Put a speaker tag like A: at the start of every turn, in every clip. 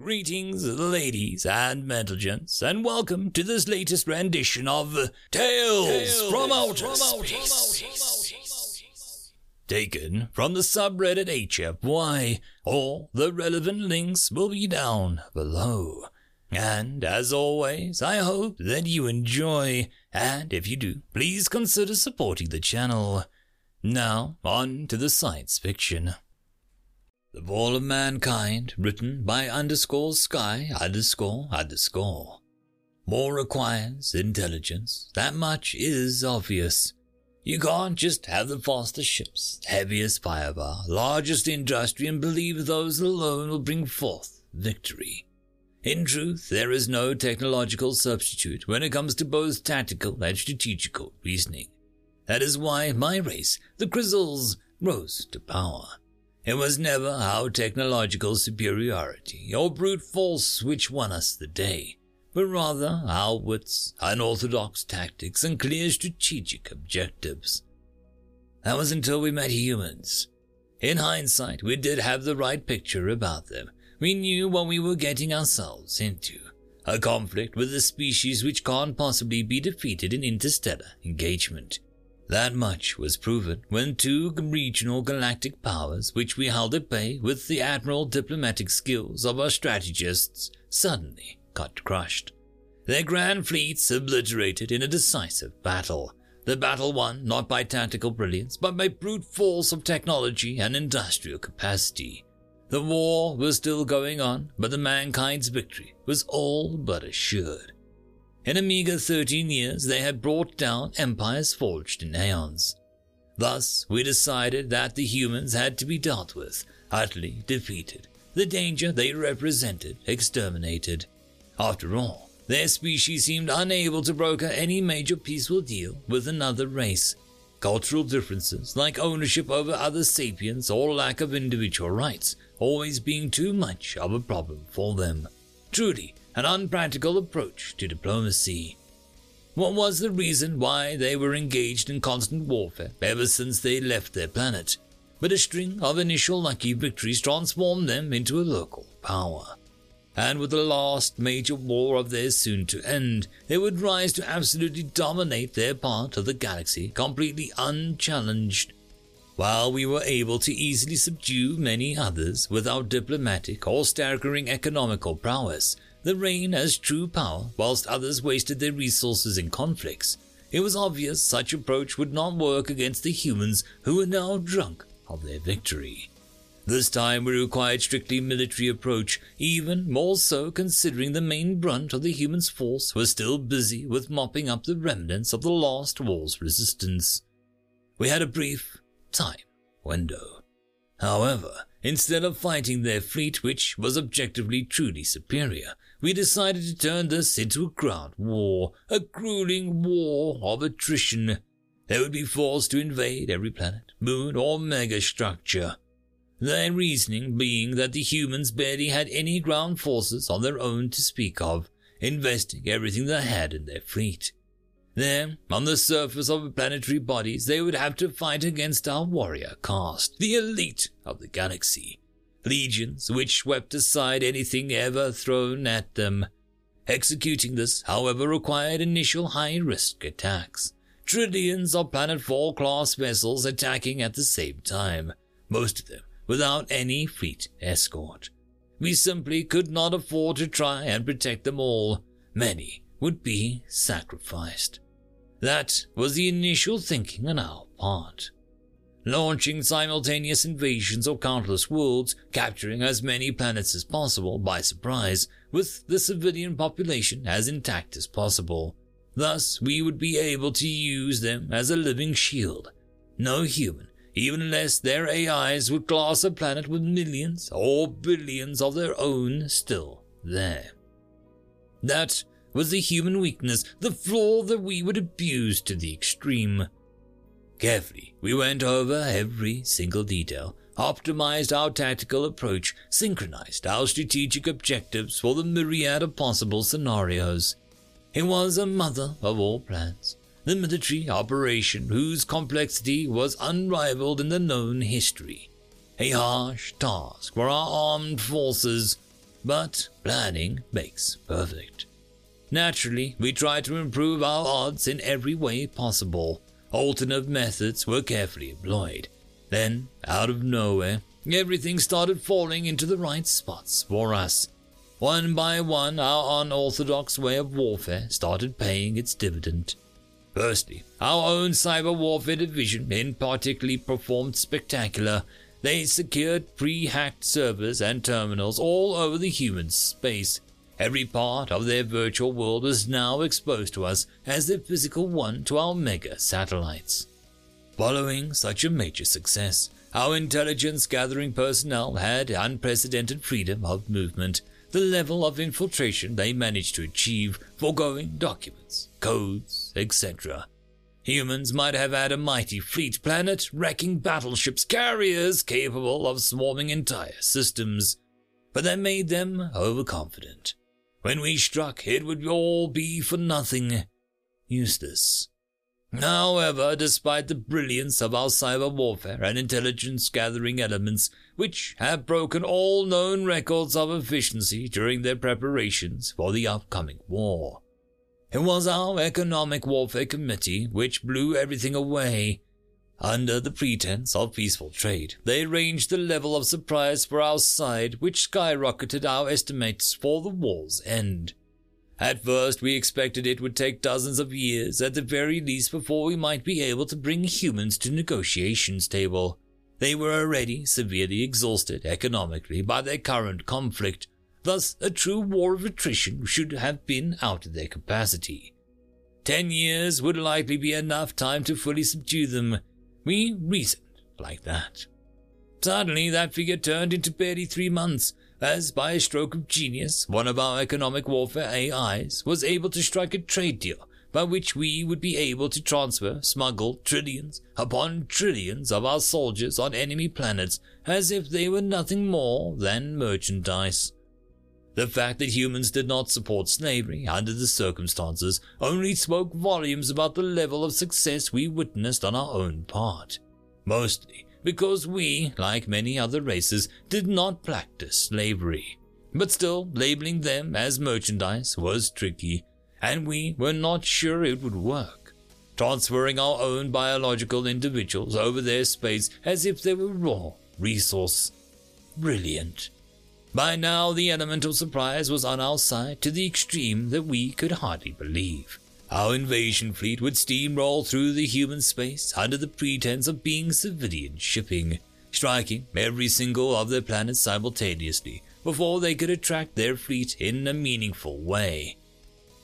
A: Greetings, ladies and gentlemen, and welcome to this latest rendition of Tales, Tales from Outer Space. Taken from the subreddit HFY. All the relevant links will be down below. And as always, I hope that you enjoy, and if you do, please consider supporting the channel. Now, on to the science fiction. The Fall of Mankind, written by underscore sky underscore underscore. More requires intelligence. That much is obvious. You can't just have the fastest ships, heaviest firepower, largest industry, and believe those alone will bring forth victory. In truth, there is no technological substitute when it comes to both tactical and strategical reasoning. That is why my race, the Grizzles, rose to power. It was never our technological superiority or brute force which won us the day, but rather our wits, unorthodox tactics, and clear strategic objectives. That was until we met humans. In hindsight, we did have the right picture about them. We knew what we were getting ourselves into. A conflict with a species which can't possibly be defeated in interstellar engagement. That much was proven when two regional galactic powers, which we held at bay with the admiral diplomatic skills of our strategists, suddenly got crushed. Their grand fleets obliterated in a decisive battle. The battle won not by tactical brilliance, but by brute force of technology and industrial capacity. The war was still going on, but the mankind's victory was all but assured. In a meager 13 years, they had brought down empires forged in aeons. Thus, we decided that the humans had to be dealt with, utterly defeated, the danger they represented exterminated. After all, their species seemed unable to broker any major peaceful deal with another race. Cultural differences, like ownership over other sapiens or lack of individual rights, always being too much of a problem for them. Truly, an unpractical approach to diplomacy. What was the reason why they were engaged in constant warfare ever since they left their planet? But a string of initial lucky victories transformed them into a local power. And with the last major war of theirs soon to end, they would rise to absolutely dominate their part of the galaxy completely unchallenged. While we were able to easily subdue many others without diplomatic or staggering economical prowess, the reign as true power whilst others wasted their resources in conflicts. It was obvious such approach would not work against the humans who were now drunk of their victory. This time we required strictly military approach, even more so considering the main brunt of the humans' force was still busy with mopping up the remnants of the last war's resistance. We had a brief time window. However, instead of fighting their fleet, which was objectively truly superior, we decided to turn this into a ground war, a grueling war of attrition. They would be forced to invade every planet, moon, or megastructure. Their reasoning being that the humans barely had any ground forces on their own to speak of, investing everything they had in their fleet. There, on the surface of planetary bodies, they would have to fight against our warrior caste, the elite of the galaxy, legions which swept aside anything ever thrown at them. Executing this, however, required initial high risk attacks. Trillions of Planet 4 class vessels attacking at the same time, most of them without any fleet escort. We simply could not afford to try and protect them all. Many would be sacrificed. That was the initial thinking on our part launching simultaneous invasions of countless worlds, capturing as many planets as possible by surprise, with the civilian population as intact as possible. Thus, we would be able to use them as a living shield. No human, even unless their AIs would class a planet with millions or billions of their own still there. That was the human weakness, the flaw that we would abuse to the extreme. Carefully, we went over every single detail, optimized our tactical approach, synchronized our strategic objectives for the myriad of possible scenarios. It was a mother of all plans, the military operation whose complexity was unrivaled in the known history. A harsh task for our armed forces, but planning makes perfect. Naturally, we tried to improve our odds in every way possible. Alternate methods were carefully employed. Then, out of nowhere, everything started falling into the right spots for us. One by one, our unorthodox way of warfare started paying its dividend. Firstly, our own cyber warfare division in particularly performed spectacular. They secured pre hacked servers and terminals all over the human space. Every part of their virtual world was now exposed to us as the physical one to our mega satellites. Following such a major success, our intelligence gathering personnel had unprecedented freedom of movement. The level of infiltration they managed to achieve, foregoing documents, codes, etc. Humans might have had a mighty fleet planet wrecking battleships, carriers capable of swarming entire systems, but that made them overconfident. When we struck, it would all be for nothing. Useless. However, despite the brilliance of our cyber warfare and intelligence gathering elements, which have broken all known records of efficiency during their preparations for the upcoming war, it was our Economic Warfare Committee which blew everything away. Under the pretense of peaceful trade, they arranged the level of surprise for our side which skyrocketed our estimates for the war's end. At first, we expected it would take dozens of years at the very least before we might be able to bring humans to negotiations table. They were already severely exhausted economically by their current conflict, Thus, a true war of attrition should have been out of their capacity. Ten years would likely be enough time to fully subdue them. We reasoned like that. Suddenly, that figure turned into barely three months, as by a stroke of genius, one of our economic warfare AIs was able to strike a trade deal by which we would be able to transfer, smuggle trillions upon trillions of our soldiers on enemy planets as if they were nothing more than merchandise. The fact that humans did not support slavery under the circumstances only spoke volumes about the level of success we witnessed on our own part. Mostly because we, like many other races, did not practice slavery. But still, labeling them as merchandise was tricky, and we were not sure it would work. Transferring our own biological individuals over their space as if they were raw resource. Brilliant. By now, the elemental surprise was on our side to the extreme that we could hardly believe. Our invasion fleet would steamroll through the human space under the pretense of being civilian shipping, striking every single of their planets simultaneously before they could attract their fleet in a meaningful way.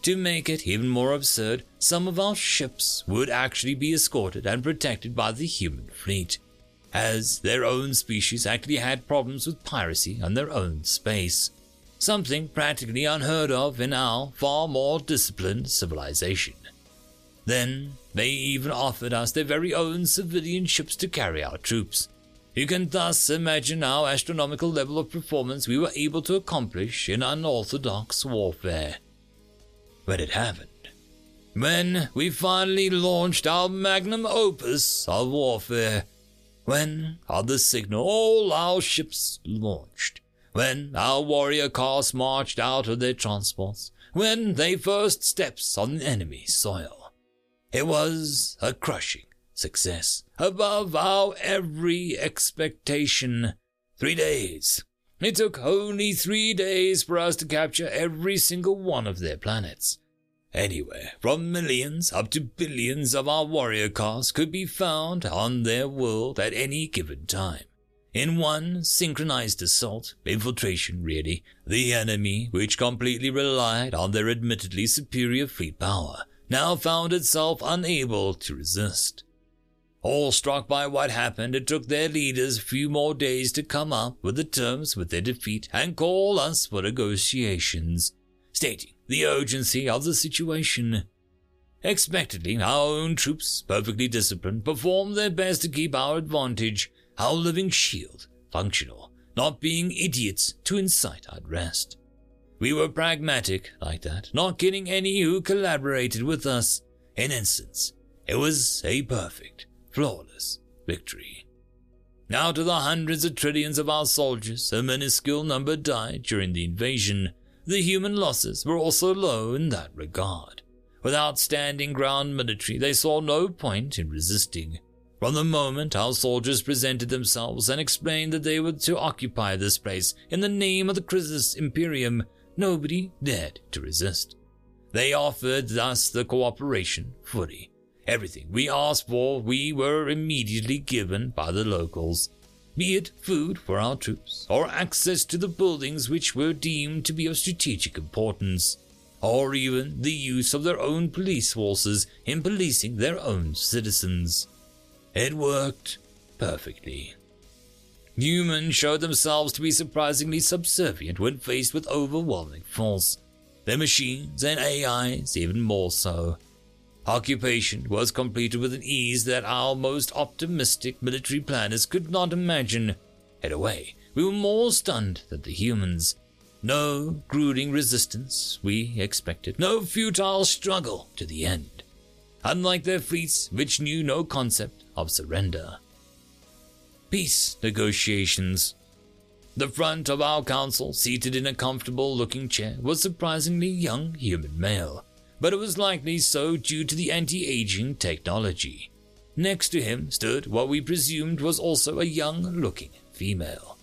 A: To make it even more absurd, some of our ships would actually be escorted and protected by the human fleet, as their own species actually had problems with piracy on their own space, something practically unheard of in our far more disciplined civilization. Then they even offered us their very own civilian ships to carry our troops. You can thus imagine our astronomical level of performance we were able to accomplish in unorthodox warfare. But it happened. When we finally launched our magnum opus of warfare, when, on the signal, all our ships launched. When our warrior cars marched out of their transports. When they first steps on enemy soil. It was a crushing success, above our every expectation. Three days. It took only three days for us to capture every single one of their planets. Anywhere from millions up to billions of our warrior cars could be found on their world at any given time. In one synchronized assault, infiltration really, the enemy, which completely relied on their admittedly superior fleet power, now found itself unable to resist. All struck by what happened, it took their leaders a few more days to come up with the terms with their defeat and call us for negotiations, stating the urgency of the situation. Expectedly, our own troops, perfectly disciplined, performed their best to keep our advantage, our living shield, functional, not being idiots to incite unrest. We were pragmatic like that, not killing any who collaborated with us. In essence, it was a perfect, flawless victory. Out of the hundreds of trillions of our soldiers, a minuscule number died during the invasion. The human losses were also low in that regard. Without standing ground military, they saw no point in resisting. From the moment our soldiers presented themselves and explained that they were to occupy this place in the name of the Chrysis Imperium, nobody dared to resist. They offered us the cooperation fully. Everything we asked for, we were immediately given by the locals, be it food for our troops, or access to the buildings which were deemed to be of strategic importance, or even the use of their own police forces in policing their own citizens. It worked perfectly. Humans showed themselves to be surprisingly subservient when faced with overwhelming force. Their machines and AIs even more so. Occupation was completed with an ease that our most optimistic military planners could not imagine. In a way, we were more stunned than the humans. No brooding resistance, we expected, no futile struggle to the end. Unlike their fleets, which knew no concept of surrender. Peace negotiations. The front of our council, seated in a comfortable looking chair, was surprisingly young human male but it was likely so due to the anti aging technology. Next to him stood what we presumed was also a young looking female.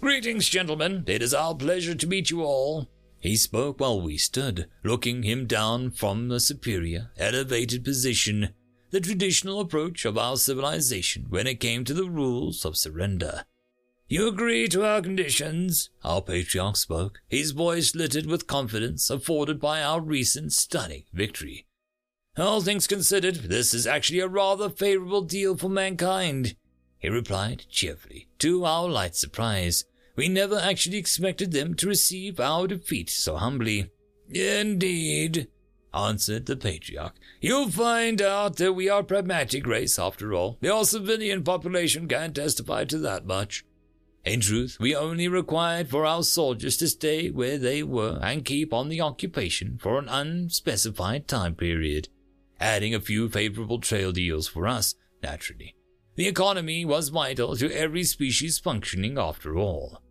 A: Greetings, gentlemen. It is our pleasure to meet you all. He spoke while we stood, looking him down from a superior, elevated position, the traditional approach of our civilization when it came to the rules of surrender. You agree to our conditions? Our patriarch spoke, his voice littered with confidence afforded by our recent stunning victory. All things considered, this is actually a rather favorable deal for mankind, he replied cheerfully, to our light surprise. We never actually expected them to receive our defeat so humbly. Indeed, answered the patriarch. You'll find out that we are a pragmatic race after all. Your civilian population can't testify to that much. In truth, we only required for our soldiers to stay where they were and keep on the occupation for an unspecified time period, adding a few favorable trail deals for us, naturally. The economy was vital to every species functioning after all.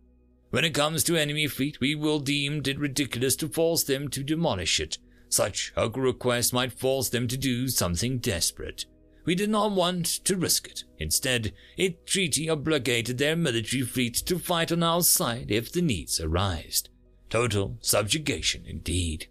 A: When it comes to enemy fleet, we will deem it ridiculous to force them to demolish it. Such a request might force them to do something desperate. We did not want to risk it. Instead, a treaty obligated their military fleet to fight on our side if the needs arised. Total subjugation indeed.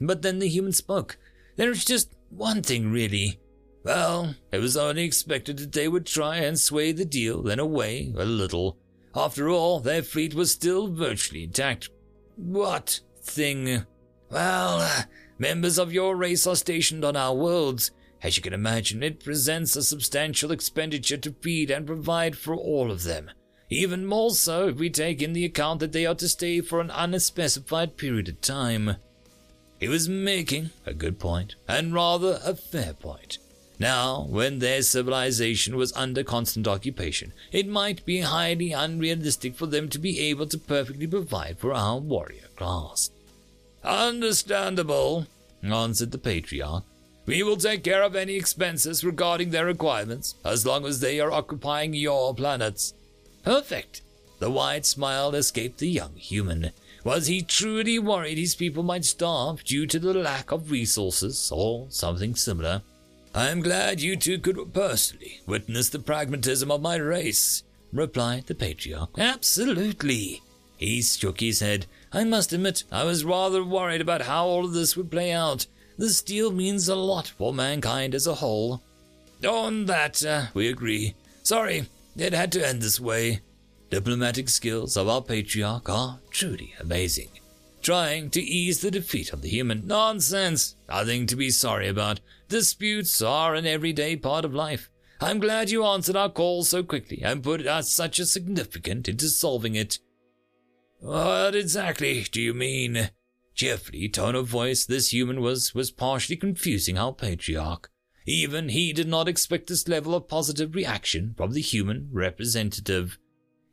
A: But then the human spoke. There's just one thing, really. Well, it was only expected that they would try and sway the deal in a way, a little. After all, their fleet was still virtually intact. What thing? Well, members of your race are stationed on our worlds. As you can imagine, it presents a substantial expenditure to feed and provide for all of them. Even more so if we take in the account that they are to stay for an unspecified period of time. He was making a good point, and rather a fair point. Now, when their civilization was under constant occupation, it might be highly unrealistic for them to be able to perfectly provide for our warrior class. Understandable, answered the patriarch. We will take care of any expenses regarding their requirements, as long as they are occupying your planets. Perfect. The wide smile escaped the young human. Was he truly worried his people might starve due to the lack of resources or something similar? I am glad you two could personally witness the pragmatism of my race, replied the patriarch. Absolutely. He shook his head. I must admit, I was rather worried about how all of this would play out. This deal means a lot for mankind as a whole. On that, uh, we agree. Sorry, it had to end this way. Diplomatic skills of our patriarch are truly amazing. Trying to ease the defeat of the human nonsense, nothing to be sorry about. Disputes are an everyday part of life. I'm glad you answered our call so quickly and put us such a significant into solving it. What exactly do you mean? Cheerfully tone of voice this human was was partially confusing our patriarch. Even he did not expect this level of positive reaction from the human representative.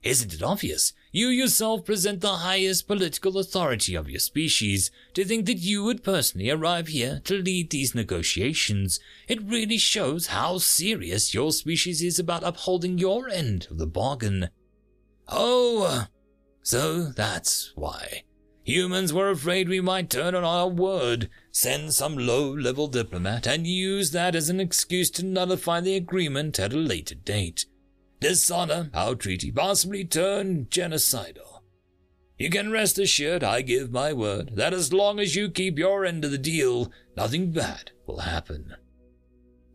A: Isn't it obvious? You yourself present the highest political authority of your species. To think that you would personally arrive here to lead these negotiations, it really shows how serious your species is about upholding your end of the bargain. Oh, so that's why. Humans were afraid we might turn on our word, send some low level diplomat, and use that as an excuse to nullify the agreement at a later date dishonor our treaty, possibly turn genocidal. You can rest assured I give my word that as long as you keep your end of the deal, nothing bad will happen.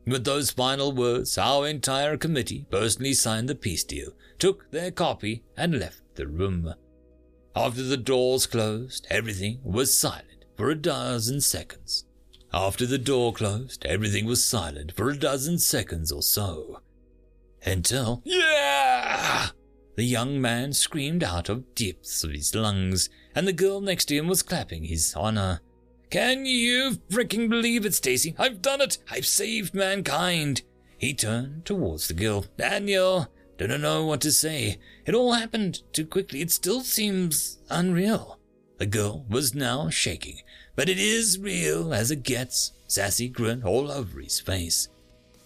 A: With those final words, our entire committee personally signed the peace deal, took their copy, and left the room. After the doors closed, everything was silent for a dozen seconds. After the door closed, everything was silent for a dozen seconds or so until, yeah! The young man screamed out of depths of his lungs, and the girl next to him was clapping his honor. Can you freaking believe it, Stacy? I've done it! I've saved mankind! He turned towards the girl. Daniel, don't know what to say. It all happened too quickly. It still seems unreal. The girl was now shaking, but it is real as it gets. Sassy grin all over his face.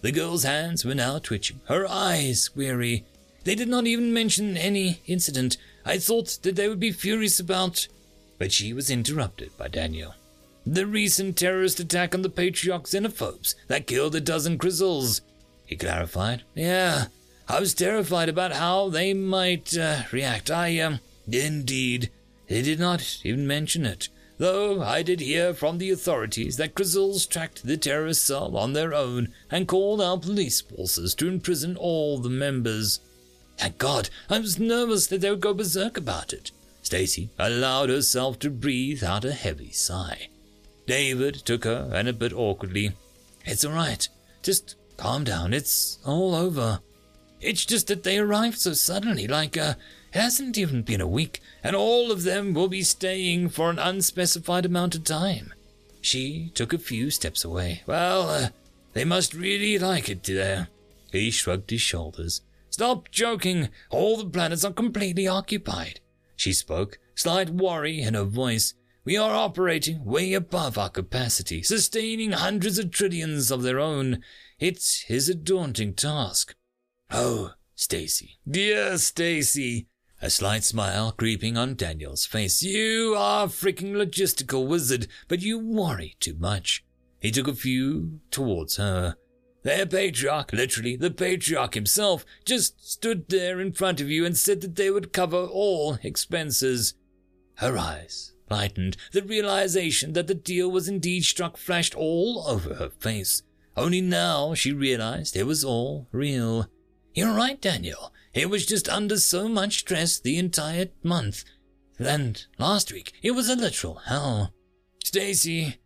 A: The girl's hands were now twitching, her eyes weary. They did not even mention any incident I thought that they would be furious about. But she was interrupted by Daniel. The recent terrorist attack on the patriarch xenophobes that killed a dozen Crizzles. He clarified. Yeah, I was terrified about how they might uh, react. I, um, indeed, they did not even mention it though I did hear from the authorities that Grizzles tracked the terrorist cell on their own and called out police forces to imprison all the members. Thank God, I was nervous that they would go berserk about it. Stacy allowed herself to breathe out a heavy sigh. David took her and a bit awkwardly. It's all right. Just calm down. It's all over. It's just that they arrived so suddenly, like, uh, hasn't even been a week, and all of them will be staying for an unspecified amount of time. She took a few steps away. Well, uh, they must really like it there. He shrugged his shoulders. Stop joking. All the planets are completely occupied. She spoke, slight worry in her voice. We are operating way above our capacity, sustaining hundreds of trillions of their own. It is a daunting task. Oh, Stacy. Dear Stacy. A slight smile creeping on Daniel's face. You are a freaking logistical wizard, but you worry too much. He took a few towards her. Their patriarch, literally the patriarch himself, just stood there in front of you and said that they would cover all expenses. Her eyes lightened. The realization that the deal was indeed struck flashed all over her face. Only now she realized it was all real. You're right, Daniel. It was just under so much stress the entire month. And last week, it was a literal hell. Stacy,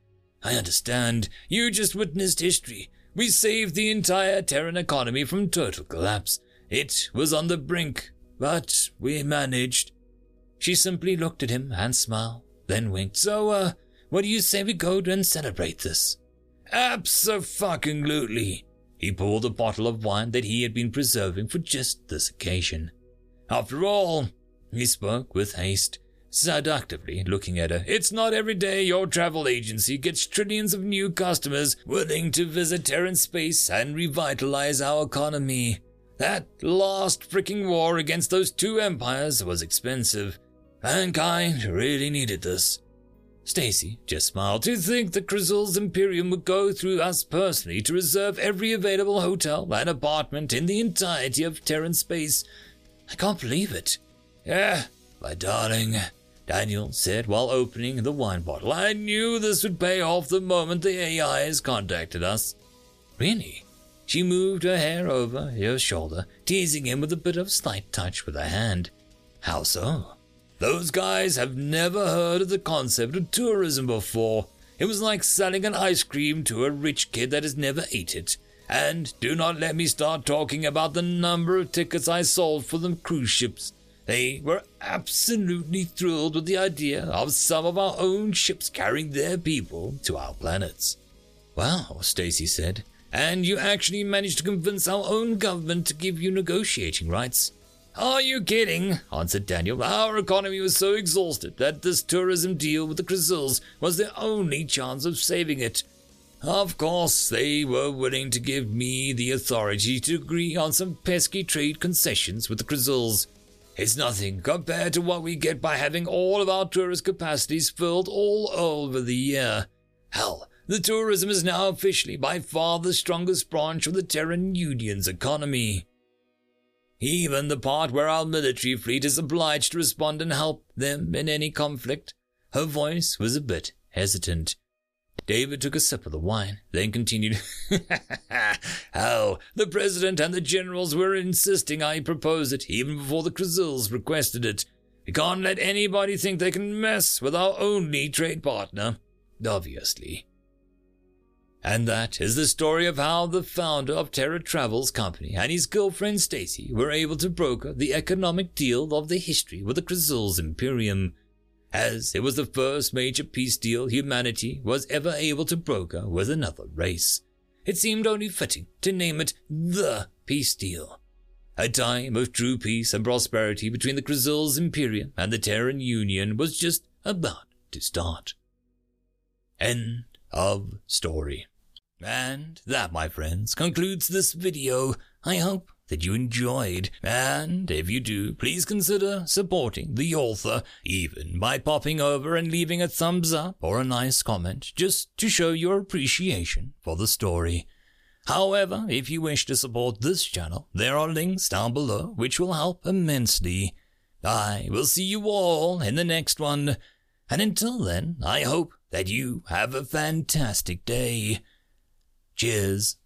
A: I understand. You just witnessed history. We saved the entire Terran economy from total collapse. It was on the brink, but we managed. She simply looked at him and smiled, then winked. So, uh, what do you say we go and celebrate this? Abso-fucking-lutely. He pulled a bottle of wine that he had been preserving for just this occasion. After all, he spoke with haste, seductively looking at her. It's not every day your travel agency gets trillions of new customers willing to visit Terran space and revitalize our economy. That last freaking war against those two empires was expensive. Mankind really needed this. Stacy just smiled to think that Crizzle's Imperium would go through us personally to reserve every available hotel and apartment in the entirety of Terran space. I can't believe it. Yeah, my darling, Daniel said while opening the wine bottle. I knew this would pay off the moment the AIs contacted us. Really? She moved her hair over her shoulder, teasing him with a bit of slight touch with her hand. How so? Those guys have never heard of the concept of tourism before. It was like selling an ice cream to a rich kid that has never eaten it. And do not let me start talking about the number of tickets I sold for them cruise ships. They were absolutely thrilled with the idea of some of our own ships carrying their people to our planets. Wow, Stacy said. And you actually managed to convince our own government to give you negotiating rights. Are you kidding? answered Daniel. Our economy was so exhausted that this tourism deal with the Crezils was the only chance of saving it. Of course, they were willing to give me the authority to agree on some pesky trade concessions with the Crezils. It's nothing compared to what we get by having all of our tourist capacities filled all over the year. Hell, the tourism is now officially by far the strongest branch of the Terran Union's economy. Even the part where our military fleet is obliged to respond and help them in any conflict. Her voice was a bit hesitant. David took a sip of the wine, then continued, Oh, the president and the generals were insisting I propose it even before the Crezils requested it. We can't let anybody think they can mess with our only trade partner. Obviously. And that is the story of how the founder of Terra Travels Company and his girlfriend Stacy were able to broker the economic deal of the history with the Crezils Imperium, as it was the first major peace deal humanity was ever able to broker with another race. It seemed only fitting to name it the peace deal. A time of true peace and prosperity between the Crezils Imperium and the Terran Union was just about to start. End of story. And that, my friends, concludes this video. I hope that you enjoyed, and if you do, please consider supporting the author, even by popping over and leaving a thumbs up or a nice comment, just to show your appreciation for the story. However, if you wish to support this channel, there are links down below which will help immensely. I will see you all in the next one, and until then, I hope that you have a fantastic day. Cheers.